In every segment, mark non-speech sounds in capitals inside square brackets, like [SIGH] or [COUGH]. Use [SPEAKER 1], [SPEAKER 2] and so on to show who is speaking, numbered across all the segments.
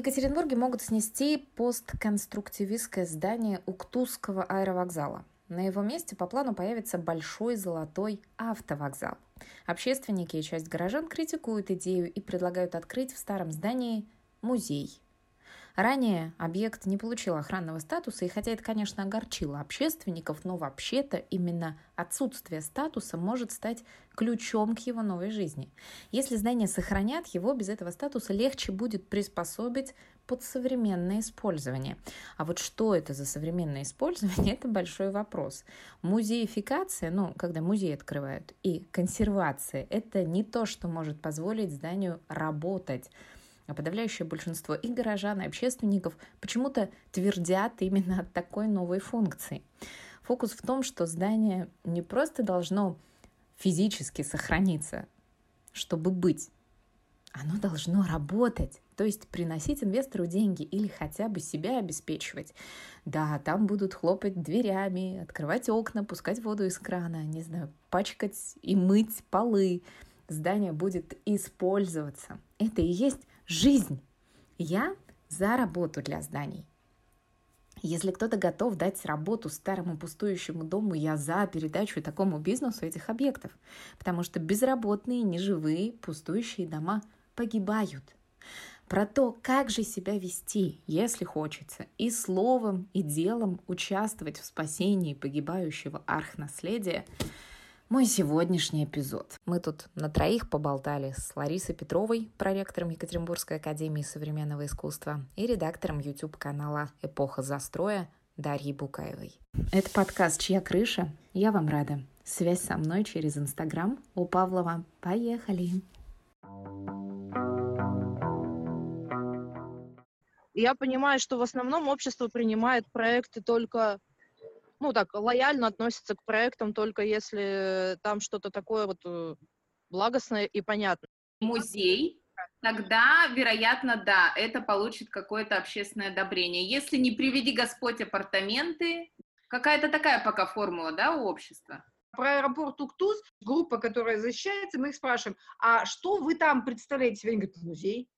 [SPEAKER 1] Екатеринбурге могут снести постконструктивистское здание Уктусского аэровокзала. На его месте по плану появится большой золотой автовокзал. Общественники и часть горожан критикуют идею и предлагают открыть в старом здании музей. Ранее объект не получил охранного статуса, и хотя это, конечно, огорчило общественников, но вообще-то именно отсутствие статуса может стать ключом к его новой жизни. Если здание сохранят, его без этого статуса легче будет приспособить под современное использование. А вот что это за современное использование, [LAUGHS] это большой вопрос. Музеификация, ну, когда музей открывают, и консервация, это не то, что может позволить зданию работать а подавляющее большинство и горожан, и общественников почему-то твердят именно от такой новой функции. Фокус в том, что здание не просто должно физически сохраниться, чтобы быть, оно должно работать, то есть приносить инвестору деньги или хотя бы себя обеспечивать. Да, там будут хлопать дверями, открывать окна, пускать воду из крана, не знаю, пачкать и мыть полы. Здание будет использоваться. Это и есть жизнь. Я за работу для зданий. Если кто-то готов дать работу старому пустующему дому, я за передачу такому бизнесу этих объектов, потому что безработные, неживые, пустующие дома погибают. Про то, как же себя вести, если хочется, и словом, и делом участвовать в спасении погибающего архнаследия – мой сегодняшний эпизод. Мы тут на троих поболтали с Ларисой Петровой, проректором Екатеринбургской академии современного искусства, и редактором YouTube-канала «Эпоха застроя» Дарьей Букаевой. Это подкаст «Чья крыша?». Я вам рада. Связь со мной через Инстаграм у Павлова. Поехали!
[SPEAKER 2] Я понимаю, что в основном общество принимает проекты только ну, так, лояльно относится к проектам, только если там что-то такое вот э, благостное и понятное.
[SPEAKER 3] Музей, тогда, вероятно, да, это получит какое-то общественное одобрение. Если не приведи Господь апартаменты, какая-то такая пока формула, да, у общества?
[SPEAKER 4] Про аэропорт Уктус, группа, которая защищается, мы их спрашиваем, а что вы там представляете? Они говорят, музей.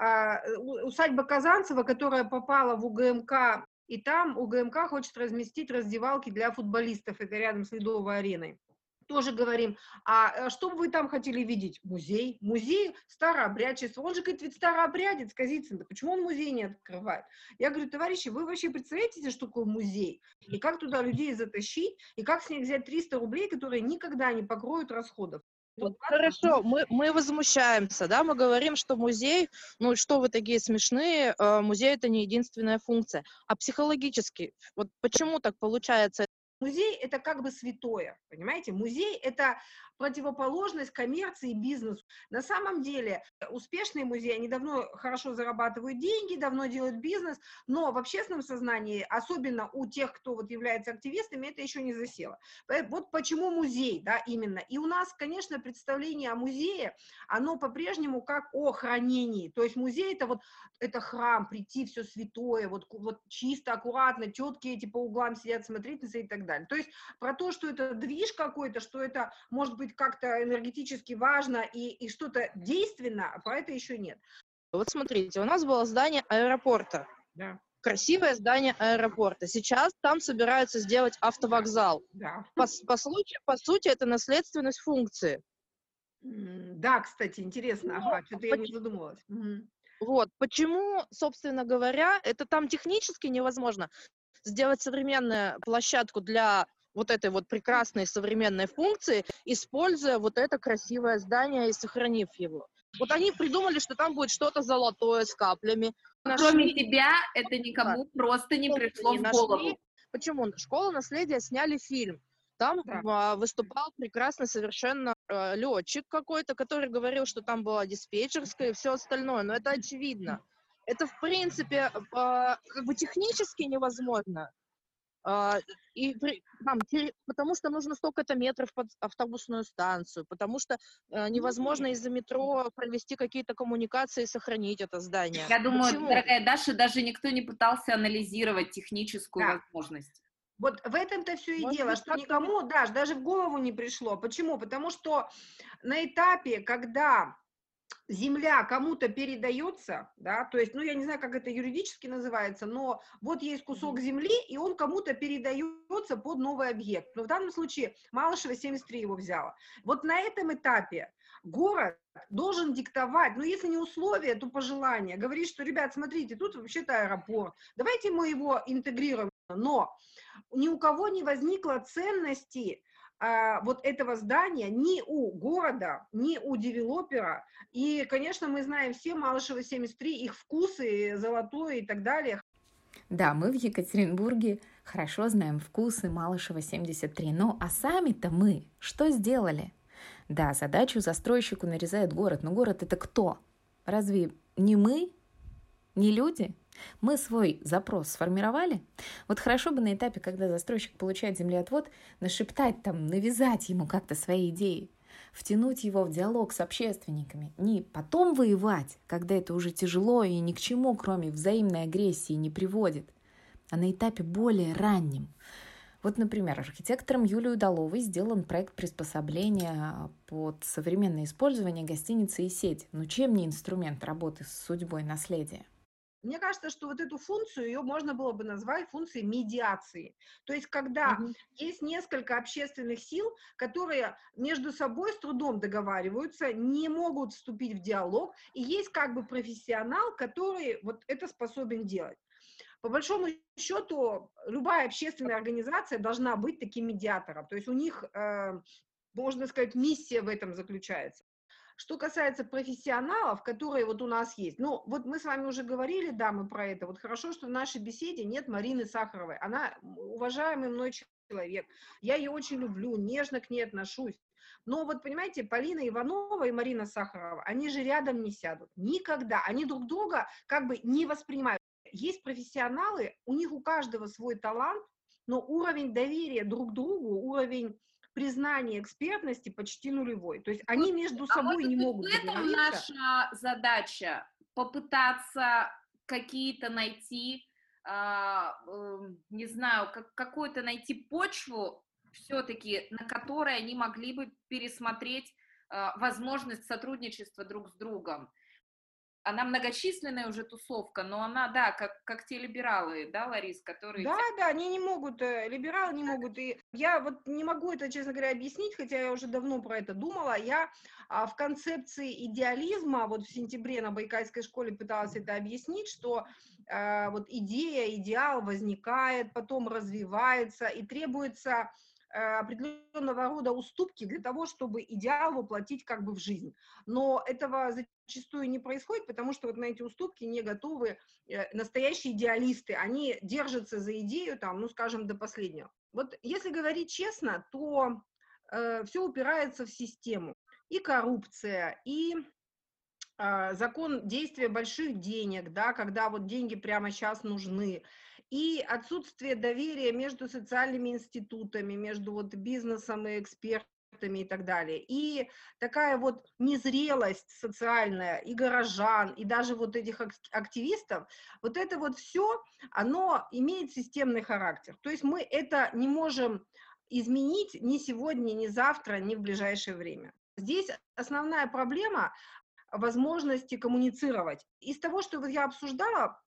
[SPEAKER 4] А, усадьба Казанцева, которая попала в УГМК и там УГМК хочет разместить раздевалки для футболистов, это рядом с Ледовой ареной. Тоже говорим, а, а что бы вы там хотели видеть? Музей? Музей старообрядчества. Он же, говорит, ведь старообрядец, Казицын, почему он музей не открывает? Я говорю, товарищи, вы вообще представляете, что такое музей? И как туда людей затащить? И как с них взять 300 рублей, которые никогда не покроют расходов?
[SPEAKER 2] Вот, хорошо, мы, мы возмущаемся, да, мы говорим, что музей, ну что вы такие смешные, э, музей это не единственная функция. А психологически, вот почему так получается?
[SPEAKER 4] Музей – это как бы святое, понимаете? Музей – это противоположность коммерции и бизнесу. На самом деле успешные музеи, они давно хорошо зарабатывают деньги, давно делают бизнес, но в общественном сознании, особенно у тех, кто вот является активистами, это еще не засело. Вот почему музей, да, именно. И у нас, конечно, представление о музее, оно по-прежнему как о хранении. То есть музей это вот, это храм, прийти, все святое, вот, вот чисто, аккуратно, тетки эти по углам сидят, смотрительницы и так далее. То есть про то, что это движ какой-то, что это может быть как-то энергетически важно и, и что-то действенно, а про это еще нет.
[SPEAKER 2] Вот смотрите, у нас было здание аэропорта. Да. Красивое здание аэропорта. Сейчас там собираются сделать автовокзал. Да. По, по, случаю, по сути, это наследственность функции.
[SPEAKER 4] Да, кстати, интересно. Ага, что-то я не задумывалась.
[SPEAKER 2] Вот, почему, собственно говоря, это там технически невозможно сделать современную площадку для вот этой вот прекрасной современной функции, используя вот это красивое здание и сохранив его. Вот они придумали, что там будет что-то золотое с каплями.
[SPEAKER 3] Кроме нашли... тебя это никому да. просто не пришло не в голову.
[SPEAKER 2] Почему? Школа наследия сняли фильм. Там да. выступал прекрасно совершенно э, летчик какой-то, который говорил, что там была диспетчерская и все остальное. Но это очевидно. Это, в принципе, э, как бы технически невозможно. Uh, и там, потому что нужно столько-то метров под автобусную станцию, потому что uh, невозможно из-за метро провести какие-то коммуникации и сохранить это здание.
[SPEAKER 3] Я думаю, Почему? дорогая Даша, даже никто не пытался анализировать техническую да. возможность.
[SPEAKER 4] Вот в этом-то все и Может, дело, что никому даже, даже в голову не пришло. Почему? Потому что на этапе, когда земля кому-то передается, да, то есть, ну, я не знаю, как это юридически называется, но вот есть кусок земли, и он кому-то передается под новый объект. Но в данном случае Малышева 73 его взяла. Вот на этом этапе город должен диктовать, ну, если не условия, то пожелания, говорить, что, ребят, смотрите, тут вообще-то аэропорт, давайте мы его интегрируем, но ни у кого не возникло ценности вот этого здания ни у города, ни у девелопера. И, конечно, мы знаем все Малышева 73, их вкусы, золотой и так далее.
[SPEAKER 1] Да, мы в Екатеринбурге хорошо знаем вкусы Малышева 73. Ну а сами-то мы что сделали? Да, задачу застройщику нарезает город, но город это кто? Разве не мы? Не люди? Мы свой запрос сформировали. Вот хорошо бы на этапе, когда застройщик получает землеотвод, нашептать там, навязать ему как-то свои идеи, втянуть его в диалог с общественниками, не потом воевать, когда это уже тяжело и ни к чему, кроме взаимной агрессии, не приводит, а на этапе более раннем. Вот, например, архитектором Юлией Удаловой сделан проект приспособления под современное использование гостиницы и сеть. Ну чем не инструмент работы с судьбой наследия?
[SPEAKER 4] Мне кажется, что вот эту функцию ее можно было бы назвать функцией медиации. То есть, когда угу. есть несколько общественных сил, которые между собой с трудом договариваются, не могут вступить в диалог, и есть как бы профессионал, который вот это способен делать. По большому счету, любая общественная организация должна быть таким медиатором. То есть у них, э, можно сказать, миссия в этом заключается. Что касается профессионалов, которые вот у нас есть, ну, вот мы с вами уже говорили, да, мы про это, вот хорошо, что в нашей беседе нет Марины Сахаровой, она уважаемый мной человек, я ее очень люблю, нежно к ней отношусь, но вот, понимаете, Полина Иванова и Марина Сахарова, они же рядом не сядут. Никогда. Они друг друга как бы не воспринимают. Есть профессионалы, у них у каждого свой талант, но уровень доверия друг другу, уровень признание экспертности почти нулевой. То есть они между а собой а не могут
[SPEAKER 3] в этом наша задача попытаться какие-то найти, э, э, не знаю, как, какую-то найти почву все-таки, на которой они могли бы пересмотреть э, возможность сотрудничества друг с другом она многочисленная уже тусовка, но она, да, как, как те либералы, да, Ларис, которые...
[SPEAKER 4] Да, да, они не могут, э, либералы не могут, и я вот не могу это, честно говоря, объяснить, хотя я уже давно про это думала, я а, в концепции идеализма, вот в сентябре на Байкальской школе пыталась это объяснить, что а, вот идея, идеал возникает, потом развивается, и требуется Э, определенного рода уступки для того, чтобы идеал воплотить как бы в жизнь. Но этого зачастую не происходит, потому что вот на эти уступки не готовы э, настоящие идеалисты. Они держатся за идею, там, ну, скажем, до последнего. Вот если говорить честно, то э, все упирается в систему. И коррупция, и э, закон действия больших денег, да, когда вот деньги прямо сейчас нужны, и отсутствие доверия между социальными институтами, между вот бизнесом и экспертами и так далее. И такая вот незрелость социальная и горожан, и даже вот этих активистов, вот это вот все, оно имеет системный характер. То есть мы это не можем изменить ни сегодня, ни завтра, ни в ближайшее время. Здесь основная проблема возможности коммуницировать. Из того, что я обсуждала,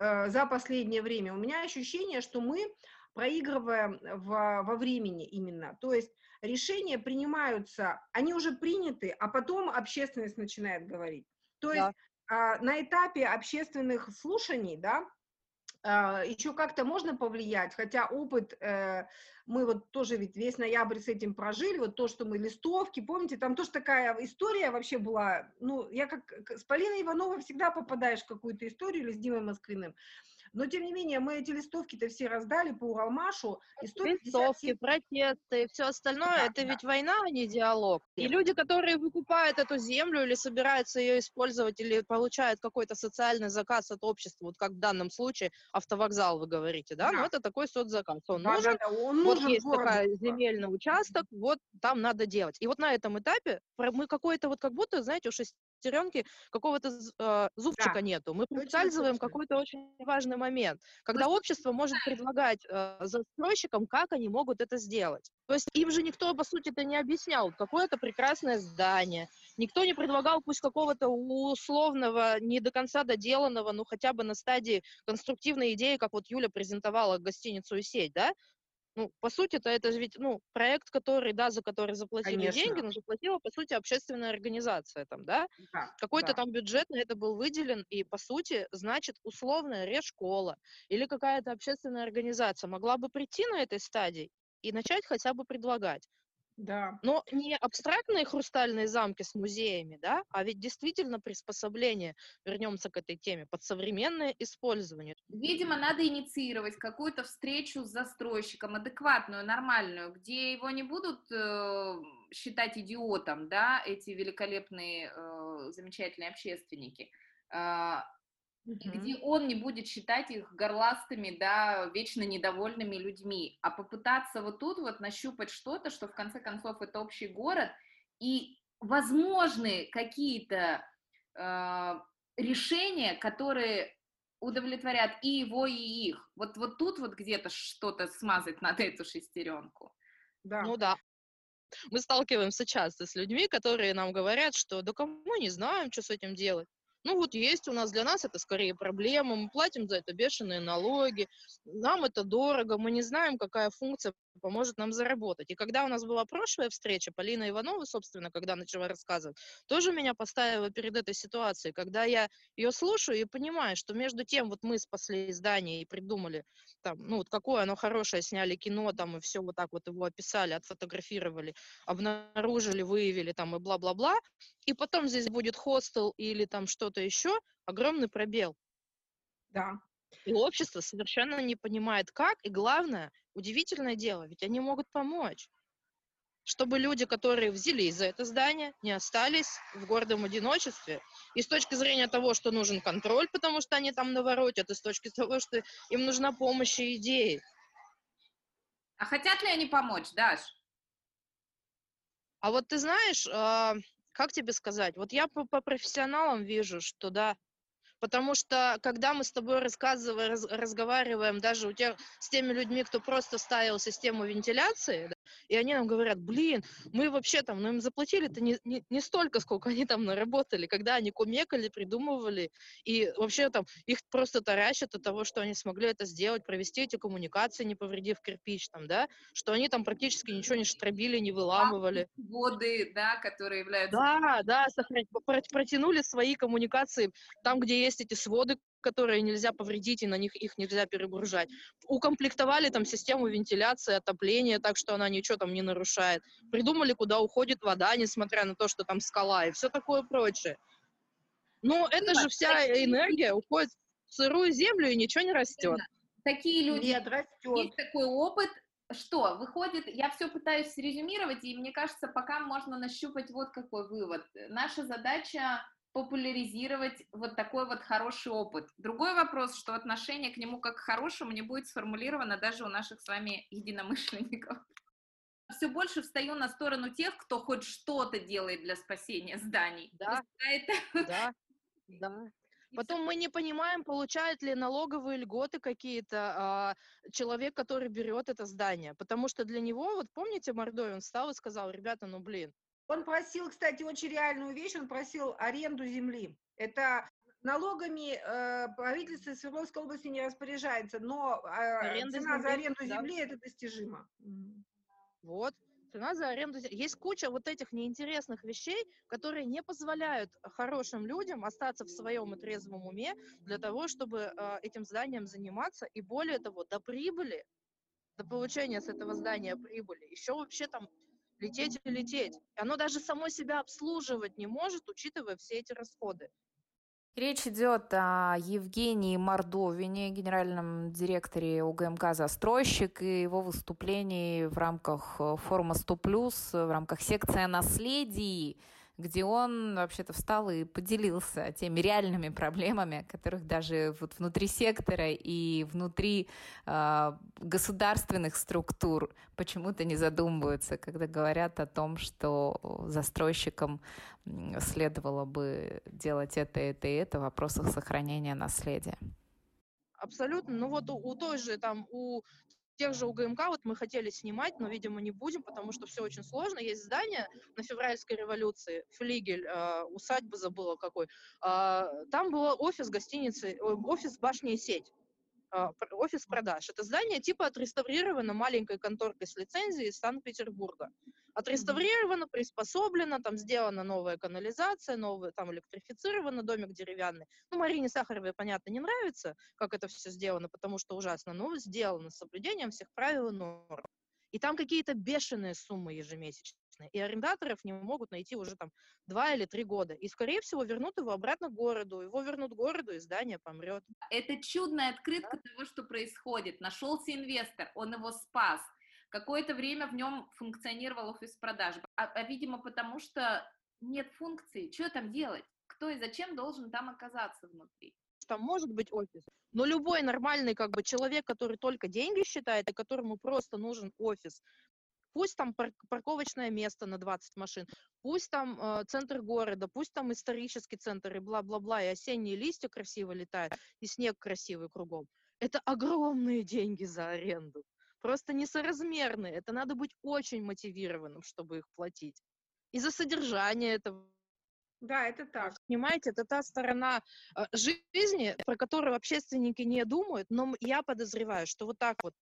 [SPEAKER 4] Э, за последнее время, у меня ощущение, что мы проигрываем в, во времени именно. То есть решения принимаются, они уже приняты, а потом общественность начинает говорить. То есть да. на этапе общественных слушаний, да, а, еще как-то можно повлиять, хотя опыт, э, мы вот тоже ведь весь ноябрь с этим прожили, вот то, что мы листовки, помните, там тоже такая история вообще была, ну, я как с Полиной Ивановой всегда попадаешь в какую-то историю или с Димой Москвиным, но, тем не менее, мы эти листовки-то все раздали по Уралмашу.
[SPEAKER 2] И 157... Листовки, протесты, все остальное, да, это да. ведь война, а не диалог. И люди, которые выкупают эту землю или собираются ее использовать, или получают какой-то социальный заказ от общества, вот как в данном случае автовокзал, вы говорите, да? Ну, да. Ну, это такой соцзаказ. Он да, нужен, да, да. Он вот нужен есть такой земельный участок, вот там надо делать. И вот на этом этапе мы какой-то вот как будто, знаете, у шестеренки какого-то э, зубчика да. нету. Мы проскальзываем какой-то очень важный момент, когда общество может предлагать э, застройщикам, как они могут это сделать. То есть им же никто, по сути, это не объяснял. Какое-то прекрасное здание. Никто не предлагал пусть какого-то условного, не до конца доделанного, ну хотя бы на стадии конструктивной идеи, как вот Юля презентовала гостиницу и сеть, да? Ну, по сути, это, это ведь, ну, проект, который, да, за который заплатили Конечно. деньги, но заплатила, по сути, общественная организация там, да? да Какой-то да. там бюджет на это был выделен, и, по сути, значит, условная решкола или какая-то общественная организация могла бы прийти на этой стадии и начать хотя бы предлагать.
[SPEAKER 4] Да.
[SPEAKER 2] Но не абстрактные хрустальные замки с музеями, да, а ведь действительно приспособление, вернемся к этой теме, под современное использование.
[SPEAKER 3] Видимо, надо инициировать какую-то встречу с застройщиком, адекватную, нормальную, где его не будут э, считать идиотом, да, эти великолепные, э, замечательные общественники, э, угу. где он не будет считать их горластыми, да, вечно недовольными людьми, а попытаться вот тут вот нащупать что-то, что в конце концов это общий город, и возможны какие-то э, решения, которые удовлетворят и его, и их. Вот, вот тут вот где-то что-то смазать [LAUGHS] надо эту шестеренку.
[SPEAKER 2] Да. Ну да. Мы сталкиваемся часто с людьми, которые нам говорят, что да кому не знаем, что с этим делать. Ну вот есть у нас, для нас это скорее проблема, мы платим за это бешеные налоги, нам это дорого, мы не знаем, какая функция поможет нам заработать. И когда у нас была прошлая встреча, Полина Иванова, собственно, когда начала рассказывать, тоже меня поставила перед этой ситуацией, когда я ее слушаю и понимаю, что между тем, вот мы спасли издание и придумали, там, ну вот какое оно хорошее, сняли кино, там, и все вот так вот его описали, отфотографировали, обнаружили, выявили, там, и бла-бла-бла, и потом здесь будет хостел или там что-то еще, огромный пробел.
[SPEAKER 4] Да.
[SPEAKER 2] И общество совершенно не понимает, как, и главное, удивительное дело, ведь они могут помочь. Чтобы люди, которые взялись за это здание, не остались в гордом одиночестве. И с точки зрения того, что нужен контроль, потому что они там наворотят, и с точки [LAUGHS] того, что им нужна помощь и идеи.
[SPEAKER 3] А хотят ли они помочь, Даш?
[SPEAKER 2] А вот ты знаешь, а, как тебе сказать, вот я по, по профессионалам вижу, что да, потому что когда мы с тобой рассказываем, раз, разговариваем даже у тех, с теми людьми, кто просто ставил систему вентиляции, и они нам говорят, блин, мы вообще там, ну им заплатили-то не, не, не столько, сколько они там наработали, когда они кумекали, придумывали, и вообще там их просто таращат от того, что они смогли это сделать, провести эти коммуникации, не повредив кирпич там, да, что они там практически ничего не штробили, не выламывали.
[SPEAKER 3] Воды, да, которые являются...
[SPEAKER 2] Да, да, сохран... протянули свои коммуникации там, где есть эти своды, которые нельзя повредить, и на них их нельзя перегружать. Укомплектовали там систему вентиляции, отопления, так что она ничего там не нарушает. Придумали, куда уходит вода, несмотря на то, что там скала, и все такое прочее. Но это же вся энергия уходит в сырую землю, и ничего не растет.
[SPEAKER 3] Такие люди, Нет, растет. есть такой опыт, что выходит, я все пытаюсь резюмировать, и мне кажется, пока можно нащупать вот какой вывод. Наша задача популяризировать вот такой вот хороший опыт. Другой вопрос, что отношение к нему как к хорошему не будет сформулировано даже у наших с вами единомышленников. Все больше встаю на сторону тех, кто хоть что-то делает для спасения зданий.
[SPEAKER 2] Да, да, [LAUGHS] да. Потом мы не понимаем, получает ли налоговые льготы какие-то а, человек, который берет это здание. Потому что для него, вот помните, Мордой, он встал и сказал, ребята, ну блин,
[SPEAKER 4] он просил, кстати, очень реальную вещь, он просил аренду земли. Это налогами э, правительство Свердловской области не распоряжается, но э, цена земли, за аренду да. земли это достижимо.
[SPEAKER 2] Вот, цена за аренду. Есть куча вот этих неинтересных вещей, которые не позволяют хорошим людям остаться в своем и трезвом уме для того, чтобы э, этим зданием заниматься. И более того, до прибыли, до получения с этого здания прибыли, еще вообще там лететь и лететь. Оно даже само себя обслуживать не может, учитывая все эти расходы.
[SPEAKER 1] Речь идет о Евгении Мордовине, генеральном директоре УГМК «Застройщик» и его выступлении в рамках форума «100+,» в рамках секции о наследии, где он вообще-то встал и поделился теми реальными проблемами, которых даже вот внутри сектора и внутри э, государственных структур почему-то не задумываются, когда говорят о том, что застройщикам следовало бы делать это, это и это в вопросах сохранения наследия.
[SPEAKER 2] Абсолютно. Ну вот у, у той же там, у тех же УГМК вот мы хотели снимать, но, видимо, не будем, потому что все очень сложно. Есть здание на февральской революции, флигель, э, усадьба забыла какой. Э, там был офис гостиницы, офис башни и сеть. А, офис продаж. Это здание типа отреставрировано маленькой конторкой с лицензией из Санкт-Петербурга. Отреставрировано, приспособлено, там сделана новая канализация, новый, там электрифицировано, домик деревянный. Ну, Марине Сахаровой, понятно, не нравится, как это все сделано, потому что ужасно, но сделано с соблюдением всех правил и норм. И там какие-то бешеные суммы ежемесячные интересное. И арендаторов не могут найти уже там два или три года. И, скорее всего, вернут его обратно к городу. Его вернут городу, и здание помрет.
[SPEAKER 3] Это чудная открытка да? того, что происходит. Нашелся инвестор, он его спас. Какое-то время в нем функционировал офис продаж. А, а видимо, потому что нет функции. Что там делать? Кто и зачем должен там оказаться внутри?
[SPEAKER 2] там может быть офис. Но любой нормальный как бы человек, который только деньги считает и которому просто нужен офис, Пусть там парковочное место на 20 машин, пусть там э, центр города, пусть там исторический центр и бла-бла-бла, и осенние листья красиво летают, и снег красивый кругом. Это огромные деньги за аренду. Просто несоразмерные. Это надо быть очень мотивированным, чтобы их платить. И за содержание этого
[SPEAKER 4] да, это так.
[SPEAKER 2] Понимаете, это та сторона э, жизни, про которую общественники не думают, но я подозреваю, что вот так вот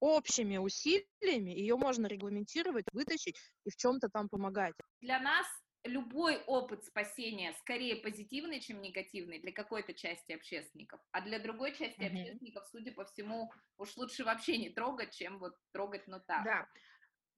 [SPEAKER 2] общими усилиями ее можно регламентировать, вытащить и в чем-то там помогать.
[SPEAKER 3] Для нас любой опыт спасения скорее позитивный, чем негативный для какой-то части общественников, а для другой части mm-hmm. общественников, судя по всему, уж лучше вообще не трогать, чем вот трогать, но так.
[SPEAKER 4] Да.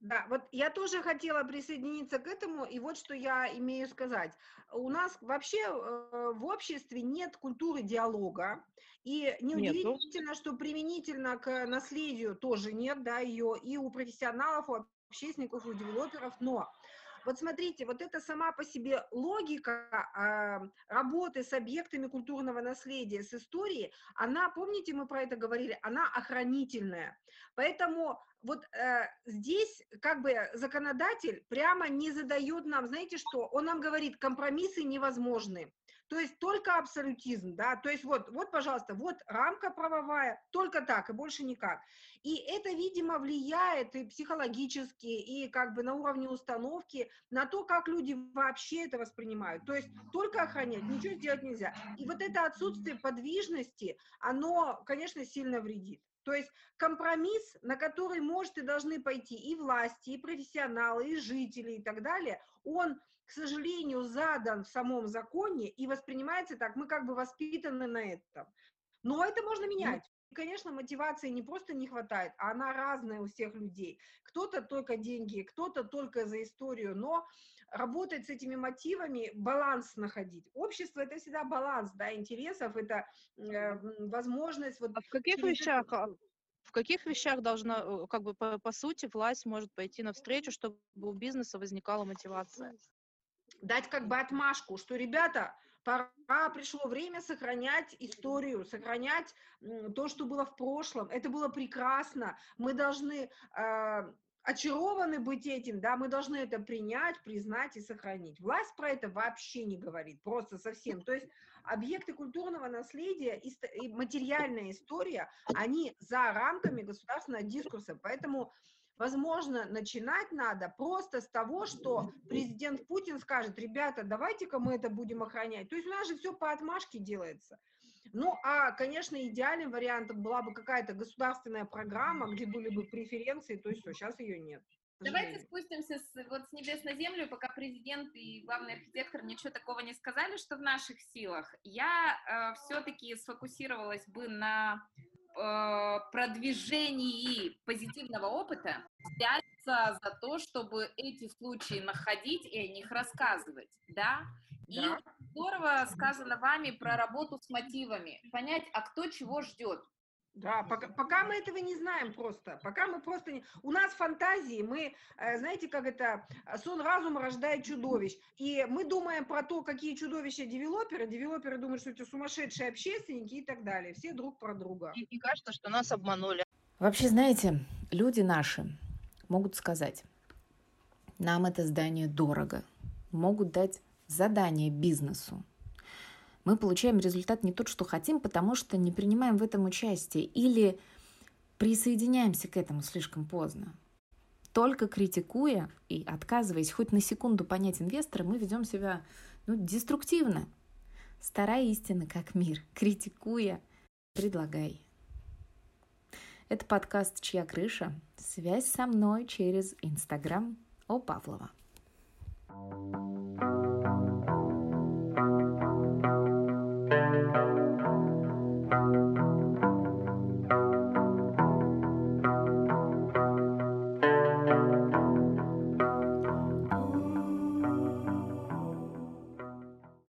[SPEAKER 4] Да, вот я тоже хотела присоединиться к этому, и вот что я имею сказать. У нас вообще э, в обществе нет культуры диалога, и неудивительно, что применительно к наследию тоже нет, да, ее и у профессионалов, у общественников, у девелоперов, но вот смотрите, вот эта сама по себе логика э, работы с объектами культурного наследия, с историей, она, помните, мы про это говорили, она охранительная. Поэтому вот э, здесь как бы законодатель прямо не задает нам, знаете что, он нам говорит, компромиссы невозможны. То есть только абсолютизм, да, то есть вот, вот, пожалуйста, вот рамка правовая, только так и больше никак. И это, видимо, влияет и психологически, и как бы на уровне установки, на то, как люди вообще это воспринимают. То есть только охранять, ничего сделать нельзя. И вот это отсутствие подвижности, оно, конечно, сильно вредит. То есть компромисс, на который может и должны пойти и власти, и профессионалы, и жители, и так далее, он, к сожалению, задан в самом законе и воспринимается так, мы как бы воспитаны на этом. Но это можно менять. И, конечно, мотивации не просто не хватает, а она разная у всех людей. Кто-то только деньги, кто-то только за историю, но работать с этими мотивами, баланс находить. Общество – это всегда баланс да, интересов, это э, возможность… Вот,
[SPEAKER 2] а в каких вещах. А, в каких вещах должна, э, как бы по, по сути, власть может пойти навстречу, чтобы у бизнеса возникала мотивация?
[SPEAKER 4] Дать как бы отмашку, что, ребята, пора, пришло время сохранять историю, сохранять то, что было в прошлом. Это было прекрасно. Мы должны э, очарованы быть этим, да, мы должны это принять, признать и сохранить. Власть про это вообще не говорит, просто совсем. То есть объекты культурного наследия и материальная история, они за рамками государственного дискурса, поэтому Возможно, начинать надо просто с того, что президент Путин скажет, ребята, давайте-ка мы это будем охранять. То есть у нас же все по отмашке делается. Ну, а, конечно, идеальным вариантом была бы какая-то государственная программа, где были бы преференции, то есть что, сейчас ее нет.
[SPEAKER 3] Давайте спустимся с, вот с небес на землю, пока президент и главный архитектор ничего такого не сказали, что в наших силах. Я э, все-таки сфокусировалась бы на э, продвижении позитивного опыта, взяться за то, чтобы эти случаи находить и о них рассказывать, да, и да. здорово сказано вами про работу с мотивами. Понять, а кто чего ждет.
[SPEAKER 4] Да, пока, пока мы этого не знаем просто. Пока мы просто не... У нас фантазии, мы, э, знаете, как это, сон разума рождает чудовищ. И мы думаем про то, какие чудовища девелоперы. Девелоперы думают, что это сумасшедшие общественники и так далее. Все друг про друга.
[SPEAKER 2] И, и кажется, что нас обманули.
[SPEAKER 1] Вообще, знаете, люди наши могут сказать, нам это здание дорого. Могут дать задание бизнесу мы получаем результат не тот, что хотим, потому что не принимаем в этом участие или присоединяемся к этому слишком поздно. Только критикуя и отказываясь хоть на секунду понять инвестора, мы ведем себя ну, деструктивно. Старая истина как мир. Критикуя, предлагай. Это подкаст «Чья крыша?» Связь со мной через Инстаграм О Павлова.